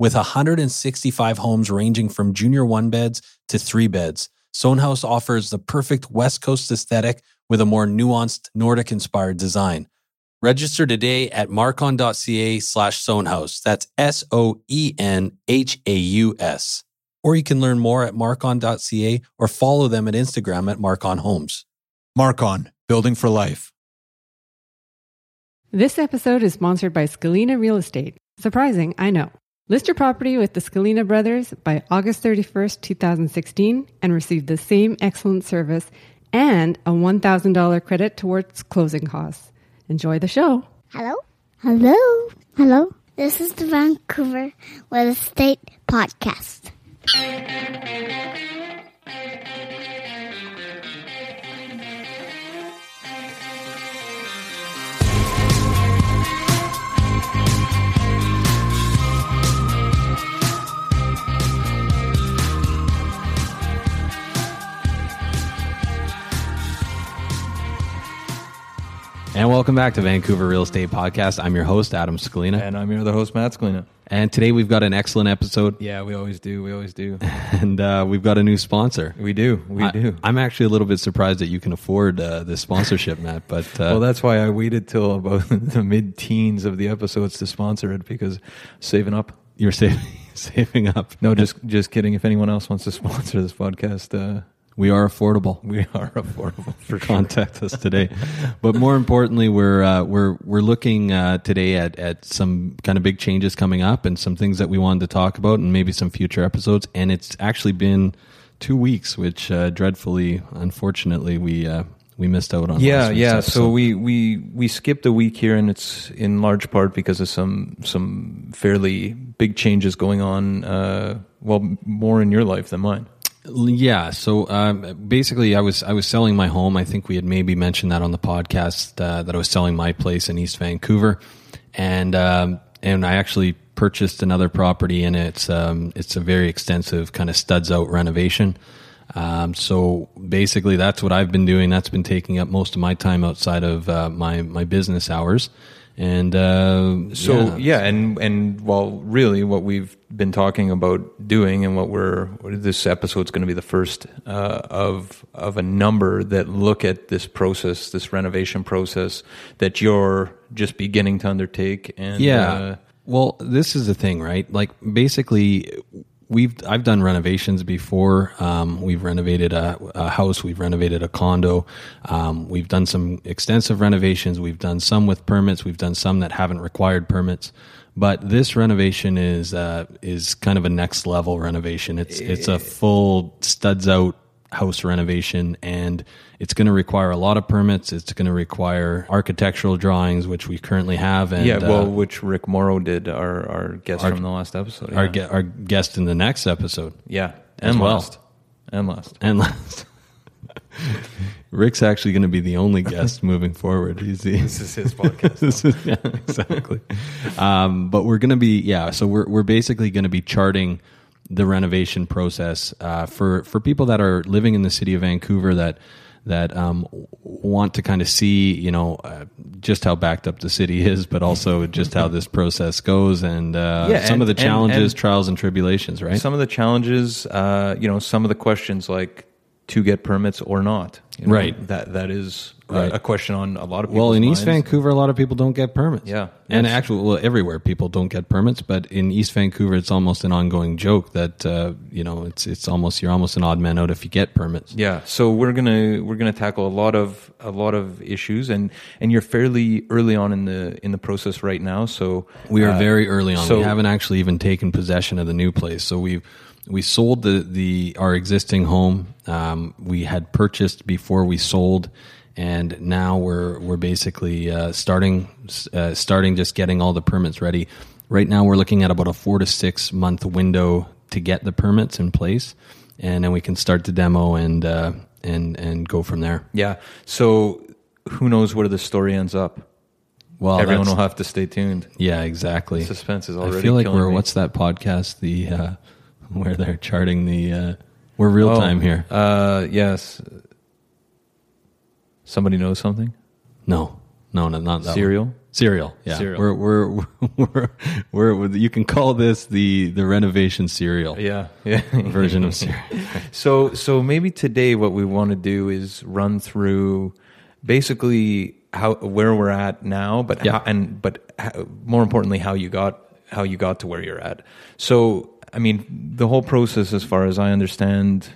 With 165 homes ranging from junior one beds to three beds, Soenhaus offers the perfect West Coast aesthetic with a more nuanced Nordic inspired design. Register today at marcon.ca slash Soenhaus. That's S O E N H A U S. Or you can learn more at marcon.ca or follow them at Instagram at Marcon Homes. Marcon, building for life. This episode is sponsored by Scalina Real Estate. Surprising, I know. List your property with the Scalina Brothers by August 31st, 2016, and receive the same excellent service and a $1,000 credit towards closing costs. Enjoy the show. Hello? Hello? Hello? This is the Vancouver Real Estate Podcast. And welcome back to Vancouver Real Estate Podcast. I'm your host, Adam Scalina. And I'm your other host, Matt Scalina. And today we've got an excellent episode. Yeah, we always do. We always do. And uh, we've got a new sponsor. We do. We I, do. I'm actually a little bit surprised that you can afford uh, this sponsorship, Matt. But uh, well, that's why I waited till about the mid teens of the episodes to sponsor it because saving up. You're saving saving up. No, just just kidding. If anyone else wants to sponsor this podcast, uh, we are affordable. We are affordable. For contact us today, but more importantly, we're uh, we're we're looking uh, today at at some kind of big changes coming up and some things that we wanted to talk about and maybe some future episodes. And it's actually been two weeks, which uh, dreadfully, unfortunately, we uh, we missed out on. Yeah, yeah. Episode. So we we we skipped a week here, and it's in large part because of some some fairly big changes going on. Uh, well, more in your life than mine. Yeah. So um, basically, I was I was selling my home. I think we had maybe mentioned that on the podcast uh, that I was selling my place in East Vancouver, and um, and I actually purchased another property, and it's um, it's a very extensive kind of studs out renovation. Um, so basically, that's what I've been doing. That's been taking up most of my time outside of uh, my my business hours. And uh, so yeah. yeah, and and well, really, what we've been talking about doing, and what we're this episode is going to be the first uh, of of a number that look at this process, this renovation process that you're just beginning to undertake. And yeah, uh, well, this is the thing, right? Like basically, we've I've done renovations before. Um, we've renovated a, a, house. We've renovated a condo. Um, we've done some extensive renovations. We've done some with permits. We've done some that haven't required permits. But this renovation is uh, is kind of a next level renovation. It's it's a full studs out house renovation and it's going to require a lot of permits. It's going to require architectural drawings, which we currently have. And, yeah, well, uh, which Rick Morrow did, our, our guest our, from the last episode. Yeah. Our, ge- our guest in the next episode. Yeah, and well. last. And last. And last. Rick's actually going to be the only guest moving forward. He's the, this is his podcast. is, yeah, exactly. Um, but we're going to be, yeah, so we're, we're basically going to be charting – the renovation process uh, for for people that are living in the city of Vancouver that that um, want to kind of see, you know, uh, just how backed up the city is, but also just how this process goes and uh, Yeah, some and- of the and- challenges, and- trials, and tribulations, right? Some of the challenges, uh, you know, some of the questions like to get permits or not. You know, Right. That that is a- Right. a, question on a lot of people's well, in East. Vancouver, a lot of people don't get permits. Yeah. and Yes. actually, well, everywhere people don't get permits, but in East Vancouver, it's almost an ongoing joke that uh, you know it's it's almost you're almost an odd man out if you get permits. Yeah, so we're gonna we're gonna tackle a lot of a lot of issues, and and you're fairly early on in the in the process right now. So We are uh, very early on. so- we haven't actually even taken possession of the new place. So we we sold the the our existing home. Um, we had purchased before we sold, and now we're we're basically uh, starting uh, starting just getting all the permits ready. Right now, we're looking at about a four to six month window to get the permits in place, and then we can start the demo and uh, and and go from there. Yeah, so who knows where the story ends up? Well, Everyone will have to stay tuned. Yeah, exactly. Suspense is already. I feel like we're me. what's that podcast? The uh, where they're charting the uh, we're real time Oh, here. Uh, yes. Somebody knows something? No, no, no, not that cereal. One. Serial, yeah. Serial. We're, we're we're we're we're you can call this the the renovation Serial. Yeah, yeah. version of Serial. So, so maybe today what we want to do is run through basically how where we're at now, but Yeah. how, and but how, more importantly, how you got how you got to where you're at. So, I mean, the whole process, as far as I understand,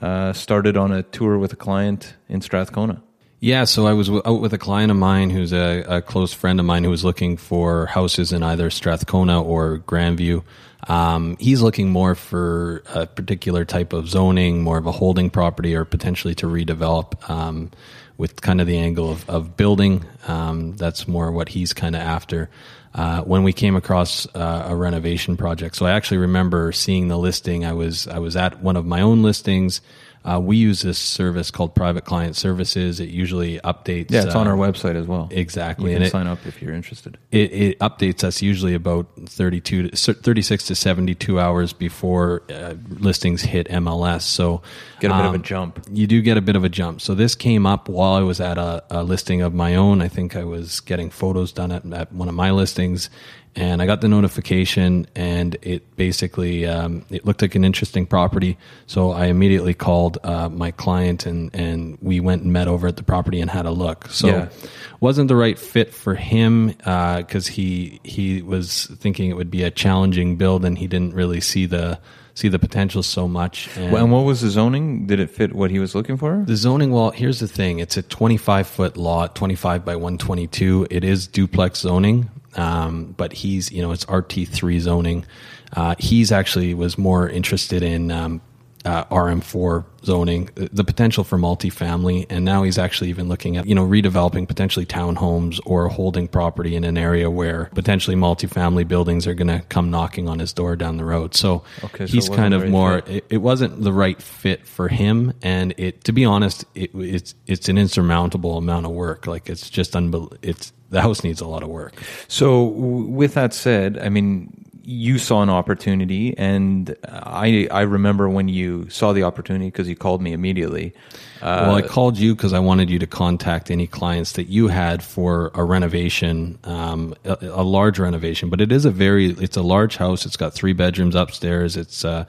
uh, started on a tour with a client in Strathcona. Yeah, so I was w- out with a client of mine who's a, a close friend of mine who was looking for houses in either Strathcona or Grandview. Um, he's looking more for a particular type of zoning, more of a holding property, or potentially to redevelop um, with kind of the angle of, of building. Um, that's more what he's kind of after. Uh, when we came across uh, a renovation project, so I actually remember seeing the listing. I was I was at one of my own listings. Uh, we use this service called Private Client Services. It usually updates. Yeah, it's on uh, our website as well. Exactly, You and can it, sign up if you're interested. it, it updates us usually about 32 to, 36 to 72 hours before uh, listings hit MLS. So Get a bit of a um, jump. You do get a bit of a jump. So this came up while I was at a, a listing of my own. I think I was getting photos done at, at one of my listings, and I got the notification, and it basically um, it looked like an interesting property. So I immediately called uh, my client, and and we went and met over at the property and had a look. So Yeah. wasn't the right fit for him because he he was thinking it would be a challenging build, and he didn't really see the see the potential so much. And Well, and what was the zoning? Did it fit what he was looking for? the zoning, well, here's the thing. It's a 25 foot lot, 25 by 122. It is duplex zoning, um, but he's, you know, it's RT3 zoning. Uh, he's actually was more interested in um, uh, RM4 zoning, the potential for multifamily, and now he's actually even looking at, you know, redeveloping potentially townhomes or holding property in an area where potentially multifamily buildings are going to come knocking on his door down the road. So, Okay, he's kind of more it, it wasn't the right fit for him and it to be honest it, it's it's an insurmountable amount of work. Like it's just unbel- it's the house needs a lot of work. So, w- with that said, I mean, you saw an opportunity, and I I remember when you saw the opportunity because you called me immediately. Uh, well i called you because i wanted you to contact any clients that you had for a renovation um, a, a large renovation but it is a very it's a large house it's got three bedrooms upstairs it's uh,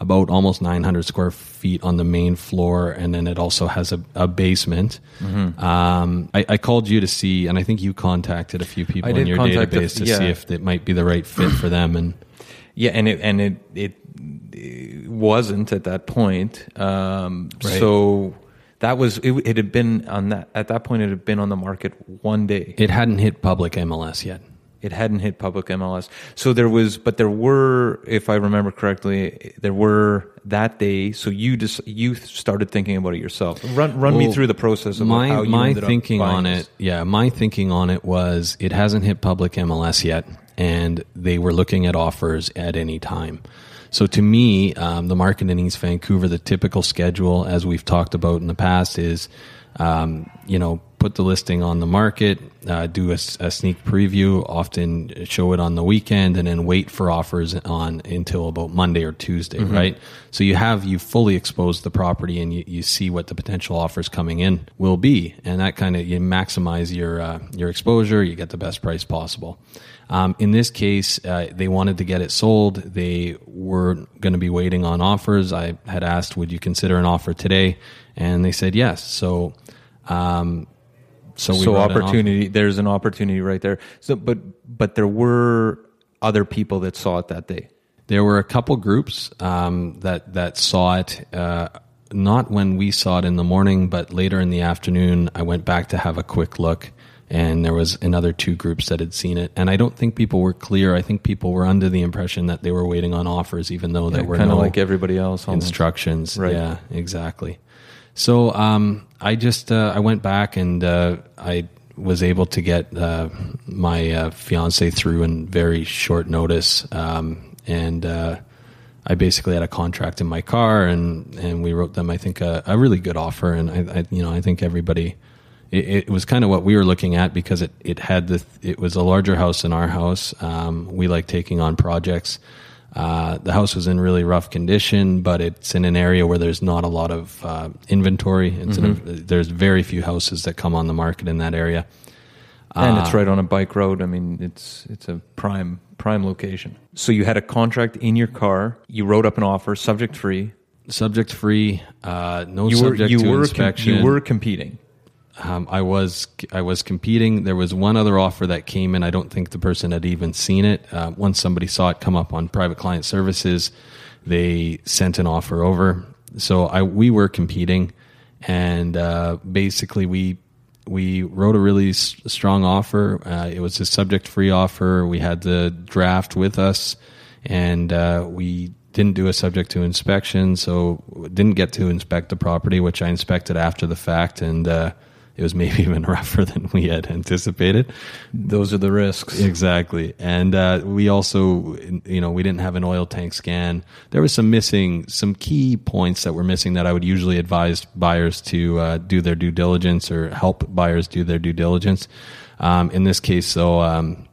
about almost 900 square feet on the main floor, and then it also has a, a basement. Mm-hmm. Um, I, I called you to see, and I think you contacted a few people in your contact a database to see if it might be the right fit for them. And Yeah, and it and it it, it wasn't at that point. Um, Right. So that was it, it. had been on that at that point. It had been on the market one day. it hadn't hit public MLS yet. It hadn't hit public MLS. So there was, but there were, if I remember correctly, there were that day. So you just you started thinking about it yourself. Run run me through the process of my how you my thinking on this. it yeah my thinking on it was it hasn't hit public mls yet and they were looking at offers at any time so to me um, the market in east vancouver the typical schedule as we've talked about in the past is um, you know put the listing on the market, uh, do a sneak preview, often show it on the weekend, and then wait for offers on until about Monday or Tuesday, right? So you have you fully exposed the property and you, you see what the potential offers coming in will be, and that kind of you maximize your uh, your exposure. You get the best price possible. Um, in this case, uh, they wanted to get it sold. They were going to be waiting on offers. I had asked, "Would you consider an offer today?" And they said yes. So, um, so we so opportunity there's an opportunity right there so but but there were other people that saw it that day There were a couple groups um, that that saw it. Uh, not when we saw it in the morning, but later in the afternoon. I went back to have a quick look, and there was another two groups that had seen it. And I don't think people were clear. I think people were under the impression that they were waiting on offers, even though there were kind of no like everybody else instructions. Right. Yeah, exactly. So um, I just uh, I went back and uh, I was able to get uh, my uh, fiance through in very short notice, um, and uh, I basically had a contract in my car, and and we wrote them I think a, a really good offer, and I, I you know I think everybody. It, it was kind of what we were looking at because it, it had the it was a larger house than our house. Um, we like taking on projects. Uh, the house was in really rough condition, but it's in an area where there's not a lot of uh, inventory. It's in a, there's very few houses that come on the market in that area. and Uh, it's right on a bike road i mean it's it's a prime prime location so you had a contract in your car you wrote up an offer subject free Subject free, uh, no you were subject you to were com- inspection. you were competing um, I was I was competing. There was one other offer that came in. I don't think the person had even seen it. Uh, once somebody saw it come up on private client services, they sent an offer over. So I we were competing, and uh, basically we we wrote a really s- strong offer. Uh, it was a subject free offer. We had the draft with us, and uh, we didn't do a subject to inspection, so didn't get to inspect the property, which I inspected after the fact, and uh, it was maybe even rougher than we had anticipated. those are the risks Exactly, and uh, we also, you know, we didn't have an oil tank scan. There was some missing, some key points that were missing that I would usually advise buyers to uh, do their due diligence or help buyers do their due diligence. Um, in this case, so, um,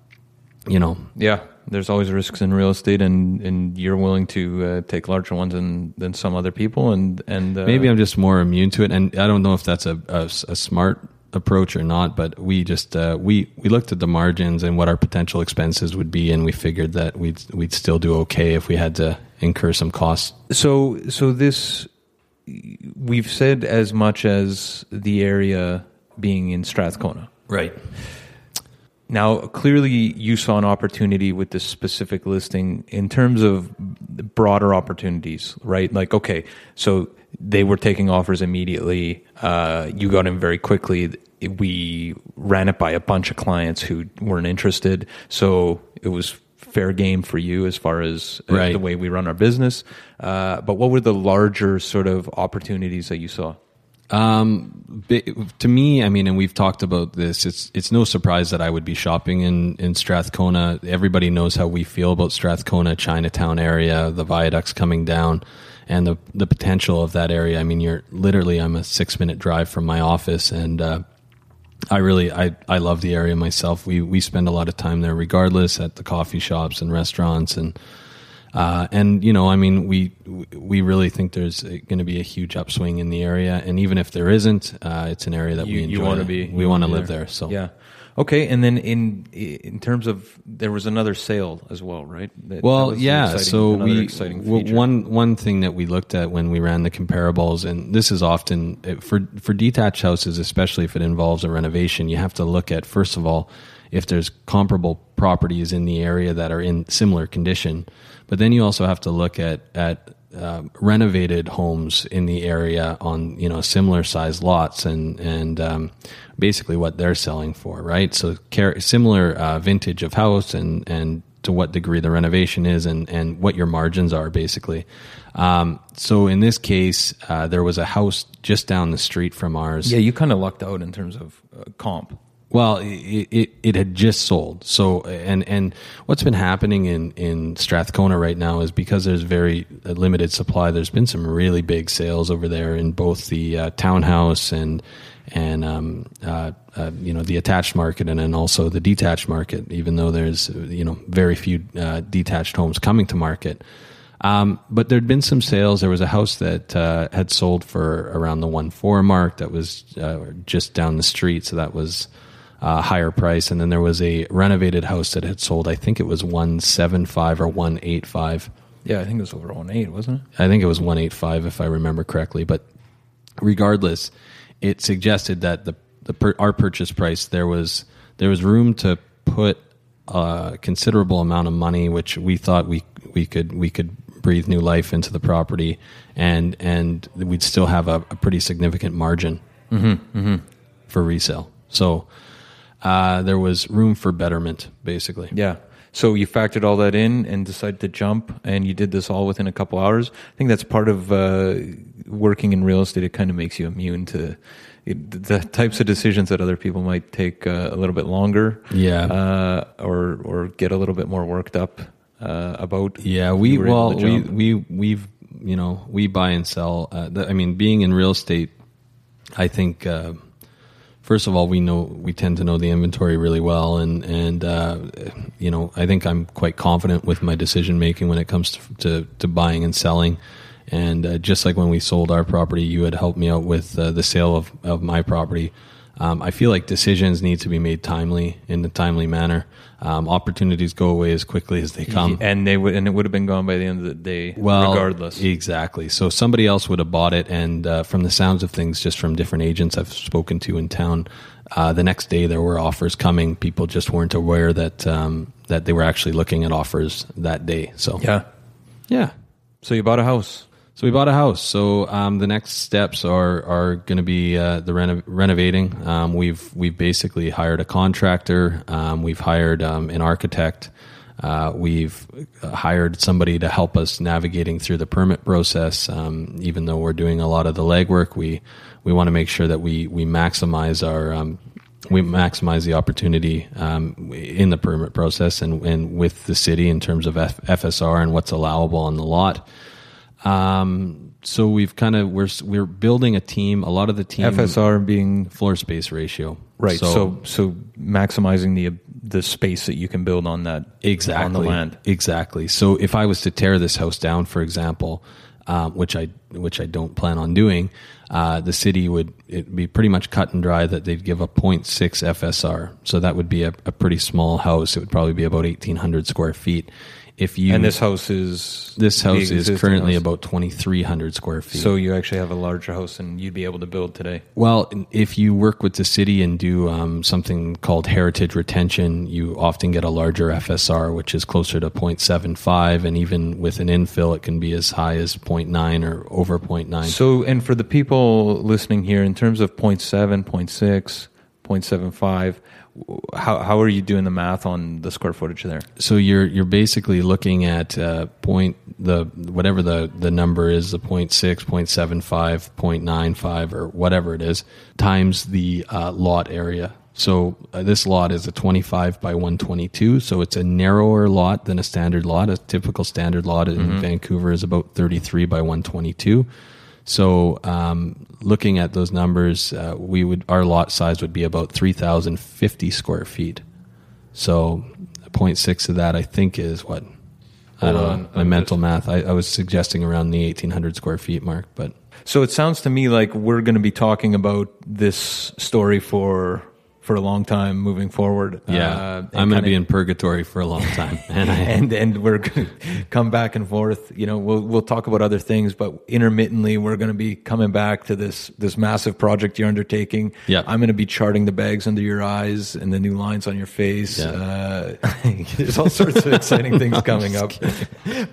you know, yeah there's always risks in real estate and and you're willing to uh, take larger ones than than some other people and and uh, maybe I'm just more immune to it, and I don't know if that's a, a, a smart approach or not. But we just uh, we we looked at the margins and what our potential expenses would be, and we figured that we'd we'd still do okay if we had to incur some costs. So, so this we've said as much as the area being in Strathcona. Right. Now, clearly, you saw an opportunity with this specific listing in terms of broader opportunities, right? Like, okay, so they were taking offers immediately. Uh, you got in very quickly. We ran it by a bunch of clients who weren't interested. So it was fair game for you as far as uh, Right. the way we run our business. Uh, but what were the larger sort of opportunities that you saw? Um, to me, I mean, and we've talked about this. It's it's no surprise that I would be shopping in in Strathcona. Everybody knows how we feel about Strathcona, Chinatown area, the viaducts coming down, and the the potential of that area. I mean, you're literally I'm a six minute drive from my office, and uh, I really I I love the area myself. We we spend a lot of time there, regardless, at the coffee shops and restaurants and. Uh, and you know, I mean, we we really think there's going to be a huge upswing in the area, and even if there isn't, uh, it's an area that you, we enjoy. you want to be we want to live there. So yeah okay and then in in terms of there was another sale as well right That- that Well, an yeah. exciting- So we w- one one thing that we looked at when we ran the comparables, and this is often eh, for for detached houses, especially if it involves a renovation, you have to look at first of all if there's comparable properties in the area that are in similar condition, but then you also have to look at at um, renovated homes in the area on you know similar size lots and and um, basically what they're selling for, right? So car- similar uh, vintage of house and and to what degree the renovation is and and what your margins are basically. Um, so in this case, uh, there was a house just down the street from ours. yeah you kind of lucked out in terms of uh, comp Well, it, it it had just sold. So and and what's been happening in in Strathcona right now is because there's very uh, limited supply. There's been some really big sales over there in both the uh, townhouse and and um, uh, uh, you know the attached market and then also the detached market. Even though there's you know very few uh, detached homes coming to market, um, but there'd been some sales. There was a house that uh, had sold for around the one four mark that was uh, just down the street, so that was a higher price. And then there was a renovated house that had sold. I think it was one seven five or one eight five. Yeah, I think it was over one eight, wasn't it? I think it was 185 if I remember correctly. But regardless, it suggested that the, the per, our purchase price there was there was room to put a considerable amount of money, which we thought we we could we could breathe new life into the property, and and we'd still have a, a pretty significant margin mm-hmm, mm-hmm. for resale. So uh, there was room for betterment, basically. Yeah. So you factored all that in and decided to jump, and you did this all within a couple hours. I think that's part of uh, working in real estate. It kind of makes you immune to it, the types of decisions that other people might take uh, a little bit longer, Yeah. uh, or or get a little bit more worked up uh, about. Yeah, we You were able well we we we've you know we buy and sell. Uh, the, I mean, being in real estate, I think uh, first of all we know we tend to know the inventory really well, and and uh, you know I think I'm quite confident with my decision making when it comes to to, to buying and selling. And uh, just like when we sold our property, you had helped me out with uh, the sale of, of my property. Um, I feel like decisions need to be made timely in a timely manner. Um, opportunities go away as quickly as they come. and they would, and it would have been gone by the end of the day, Well, regardless. exactly. So somebody else would have bought it, and uh, from the sounds of things, just from different agents I've spoken to in town, uh, the next day there were offers coming. People just weren't aware that um, that they were actually looking at offers that day. So yeah. yeah. So you bought a house. So we bought a house. So um, the next steps are are going to be uh, the reno- renovating. Um, we've we've basically hired a contractor. Um, we've hired um, an architect. Uh, we've hired somebody to help us navigating through the permit process. Um, even though we're doing a lot of the legwork, we we want to make sure that we we maximize our um, we maximize the opportunity um, in the permit process and, and with the city in terms of F- FSR and what's allowable on the lot. Um, so we've kind of we're we're building a team. A lot of the team FSR being floor space ratio, right. So, So so, maximizing the the space that you can build on that exactly on the land. Exactly. So if I was to tear this house down, for example, um, which I which I don't plan on doing, uh, the city would it be pretty much cut and dry that they'd give a 0.6 FSR. So that would be a, a pretty small house. It would probably be about eighteen hundred square feet. If you And this house is this house is currently house. about twenty three hundred square feet. So you actually have a larger house than you'd be able to build today. Well, if you work with the city and do um, something called heritage retention, you often get a larger FSR, which is closer to 0.75, and even with an infill, it can be as high as 0.9 or over 0.9. So, and for the people listening here, in terms of 0.7, 0.6, 0.75, how how are you doing the math on the square footage there? so you're you're basically looking at uh, point the whatever the the number is the 0.6 0.75 0.95 or whatever it is times the uh, lot area. So uh, this lot is a 25 by 122 so it's a narrower lot than a standard lot. A typical standard lot in vancouver is about 33 by 122 so um, looking at those numbers uh, we would our lot size would be about 3050 square feet so 0.6 of that, I think, is what? I don't Hold know. My I'm mental math. I, I was suggesting around the 1,800 square feet mark, but So it sounds to me like we're going to be talking about this story for for a long time moving forward. yeah, Uh, I'm going to be in purgatory for a long time. And I, and and we're going to come back and forth. You know, we'll we'll talk about other things, but intermittently we're going to be coming back to this this massive project you're undertaking. Yeah. I'm going to be charting the bags under your eyes and the new lines on your face. Yeah. Uh, there's all sorts of exciting things coming up.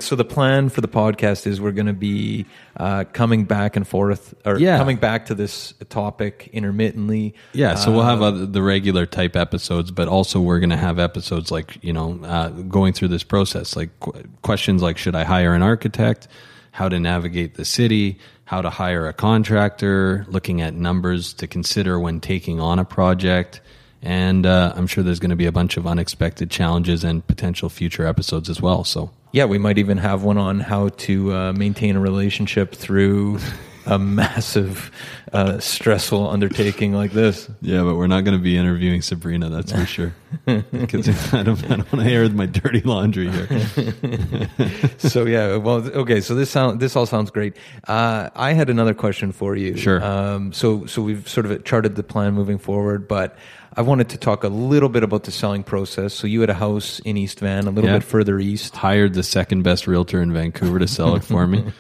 So the plan for the podcast is we're going to be uh, coming back and forth, or Yeah. coming back to this topic intermittently. yeah, so we'll have Uh, other, the regular type episodes, but also we're going to have episodes like, you know, uh, going through this process, like qu- questions like should I hire an architect? How to navigate the city? How to hire a contractor? Looking at numbers to consider when taking on a project. And uh, I'm sure there's going to be a bunch of unexpected challenges and potential future episodes as well. So Yeah, we might even have one on how to uh, maintain a relationship through a massive, uh, stressful undertaking like this. Yeah, but we're not going to be interviewing Sabrina, that's for sure. Because I don't, I don't want to air my dirty laundry here. so yeah, well, okay. So this sound this all sounds great. Uh, I had another question for you. Sure. Um, so so we've sort of charted the plan moving forward, but I wanted to talk a little bit about the selling process. So you had a house in East Van, a little Yeah. bit further east, Hired the second best realtor in Vancouver to sell it for me.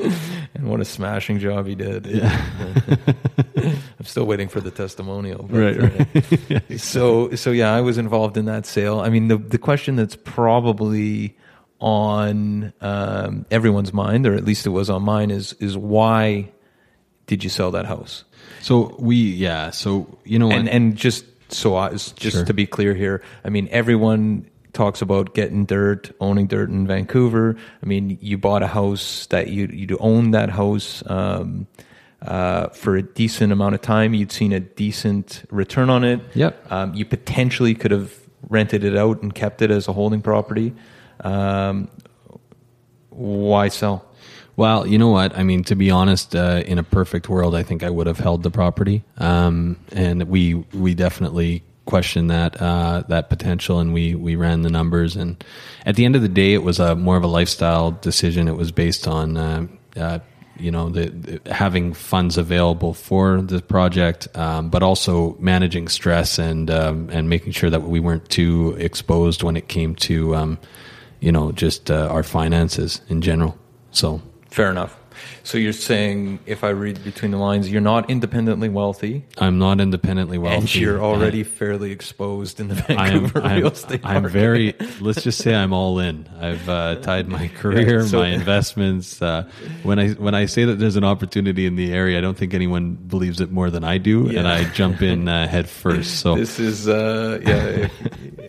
and what a smashing job he did. I'm still waiting for the testimonial. but, Right, uh, so so yeah, I was involved in that sale. I mean, the the question that's probably on um, everyone's mind, or at least it was on mine, is is why did you sell that house? So we, yeah. So you know, And and just so I just Sure. to be clear here, I mean everyone talks about getting dirt, owning dirt in Vancouver. I mean, you bought a house that you you owned that house um, uh, for a decent amount of time. You'd seen a decent return on it. Yep. Um, you potentially could have rented it out and kept it as a holding property. Um, why sell? Well, you know what? I mean, to be honest, uh, in a perfect world, I think I would have held the property, um, and we we definitely questioned that uh, that potential, and we we ran the numbers, and at the end of the day, it was a more of a lifestyle decision. It was based on. Uh, uh, you know, the, the, having funds available for the project, um, but also managing stress and um, and making sure that we weren't too exposed when it came to, um, you know, just uh, our finances in general. So Fair enough. So you're saying, if I read between the lines, you're not independently wealthy, I'm not independently wealthy. and you're already fairly exposed in the I Vancouver I'm, real estate I'm market. very. Let's just say I'm all in. I've uh, tied my career, Yeah, so- my investments. Uh, when I when I say that there's an opportunity in the area, I don't think anyone believes it more than I do, and I jump in uh, head first. So This is, uh, yeah.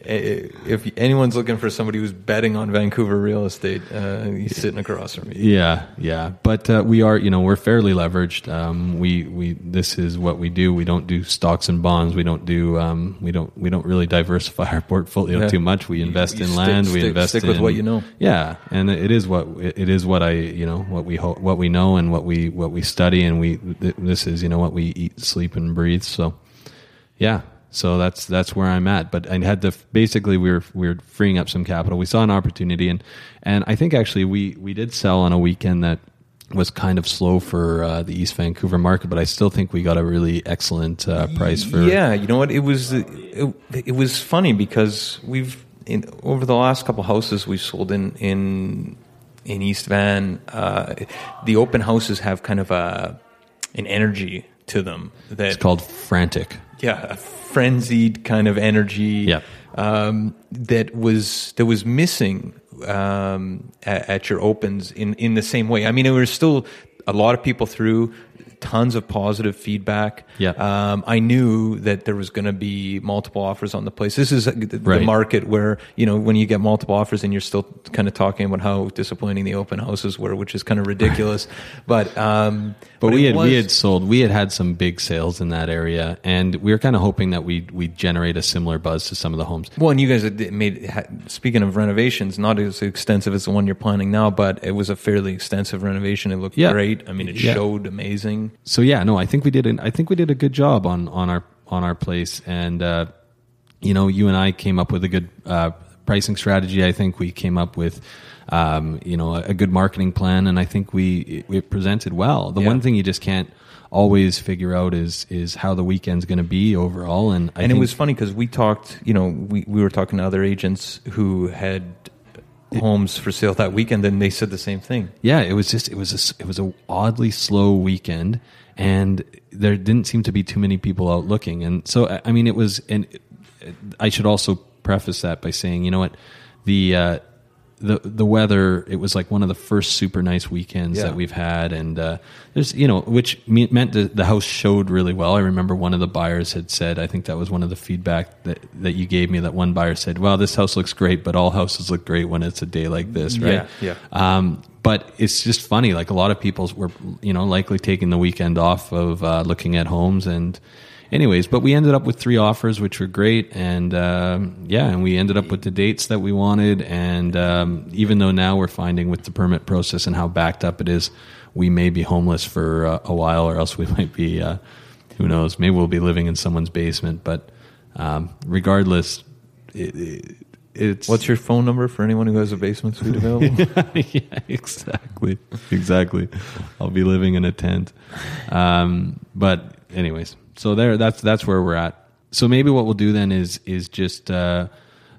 If, if anyone's looking for somebody who's betting on Vancouver real estate, uh, he's sitting across from me. Yeah, yeah, but uh, we are, you know, we're fairly leveraged. Um, we we this is what we do. We don't do stocks and bonds. We don't do um, we don't we don't really diversify our portfolio Yeah. too much. We invest you in stick- land. we invest stick in with what you know. Yeah, and it is what it is what I you know what we ho- what we know and what we what we study and we th- this is you know what we eat, sleep, and breathe. So yeah so that's that's where i'm at but i had to basically we were we were freeing up some capital we saw an opportunity and and i think actually we we did sell on a weekend that was kind of slow for uh, the east vancouver market but i still think we got a really excellent uh, price for Yeah, you know what? It was it, it was funny because we've in over the last couple houses we've sold in in in East Van. Uh, the open houses have kind of a an energy to them that it's called frantic yeah, a frenzied kind of energy Yeah. um, that was that was missing um, at, at your opens in in the same way. I mean, there were still a lot of people through. Tons of positive feedback. Yeah. Um, I knew that there was going to be multiple offers on the place. This is the, the market where you know when you get multiple offers and you're still kind of talking about how disappointing the open houses were, which is kind of ridiculous. but um, But, we had was- we had sold we had had some big sales in that area, and we were kind of hoping that we we generate a similar buzz to some of the homes. Well, and you guys had made. Speaking of renovations, not as extensive as the one you're planning now, but it was a fairly extensive renovation. It looked Yeah. great. I mean, it Yeah. showed amazing. So yeah, no, I think we did. An, I think we did a good job on on our on our place, and uh, you know, you and I came up with a good uh, pricing strategy. I think we came up with. Um, you know, a, a good marketing plan, and I think we we presented well. The Yeah. one thing you just can't always figure out is is how the weekend's going to be overall. And I and it think- was funny because we talked. You know, we we were talking to other agents who had homes for sale that weekend, and they said the same thing. yeah, it was just it was a, it was a oddly slow weekend, and there didn't seem to be too many people out looking. And so I mean, it was. And I should also preface that by saying, you know what, the uh, the the weather. It was like one of the first super nice weekends Yeah. that we've had, and uh, there's you know which me- meant the, the house showed really well. I remember one of the buyers had said, I think that was one of the feedback that that you gave me. That one buyer said, "Well, this house looks great, but all houses look great when it's a day like this, right?" Yeah, yeah. Um, but it's just funny. Like a lot of people were, you know, likely taking the weekend off of uh, looking at homes. And, anyways, but we ended up with three offers, which were great. And um, yeah, and we ended up with the dates that we wanted. And um, even though now we're finding with the permit process and how backed up it is, we may be homeless for uh, a while, or else we might be. Uh, who knows? Maybe we'll be living in someone's basement. But um, regardless, it, it, it's What's your phone number for anyone who has a basement suite available? yeah, exactly, exactly. I'll be living in a tent. Um, but anyways, so there, that's that's where we're at. So maybe what we'll do then is is just uh,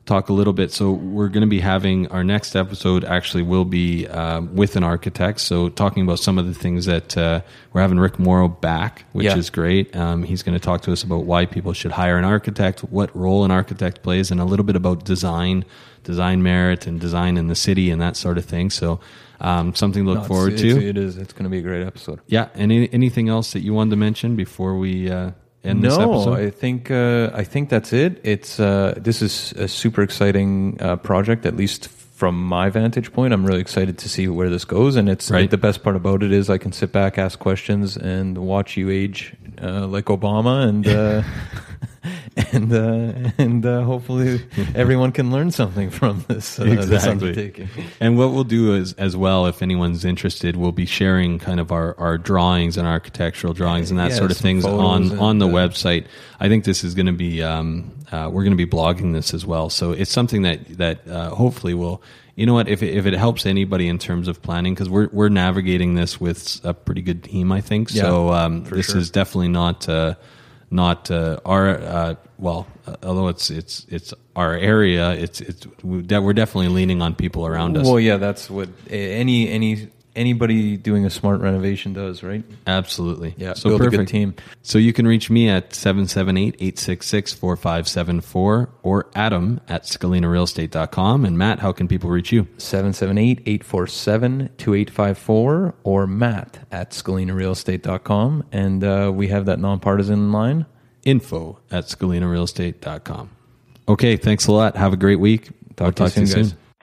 talk a little bit. So we're going to be having our next episode. Actually, will be um, with an architect. So talking about some of the things that uh, we're having Rick Morrow back, which Yeah. is great. Um, he's going to talk to us about why people should hire an architect, what role an architect plays, and a little bit about design, design merit, and design in the city, and that sort of thing. So um, something to look No, it's- forward it's- to. It is. It's going to be a great episode. yeah. Any, anything else that you wanted to mention before we uh, end this no, episode? I think uh, I think that's it. It's uh, this is a super exciting uh, project, at least from my vantage point. I'm really excited to see where this goes, and it's Right. the best part about it is I can sit back, ask questions, and watch you age uh, like Obama, and uh, and uh, and uh, hopefully everyone can learn something from this, uh, this Exactly. undertaking. And what we'll do is, as well, if anyone's interested, we'll be sharing kind of our, our drawings and architectural drawings and that Yeah, sort of things on on the uh, website. I think this is going to be um, uh, we're going to be blogging this as well. So it's something that that uh, hopefully will. You know what? If it, if it helps anybody in terms of planning, because we're we're navigating this with a pretty good team, I think. so um, this sure. is definitely not uh, not uh, our uh, well, uh, although it's it's it's our area. It's it's we're definitely leaning on people around us. Well, yeah, that's what any any anybody doing a smart renovation does, right? Absolutely. Yeah, So build a good perfect. team. So you can reach me at 778-866-4574 or Adam at scalinarealestate.com. And Matt, how can people reach you? 778-847-2854 or matt at scalinarealestate.com. And uh, we have that nonpartisan line. Info at scalinarealestate.com. Okay, thanks a lot. Have a great week. Talk to you soon, guys.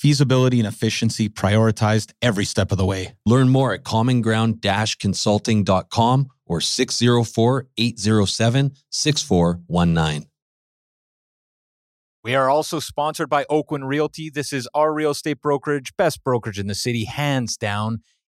feasibility and efficiency prioritized every step of the way. Learn more at commonground consulting.com or 604 807 6419. We are also sponsored by Oakwyn Realty. This is our real estate brokerage, best brokerage in the city, hands down.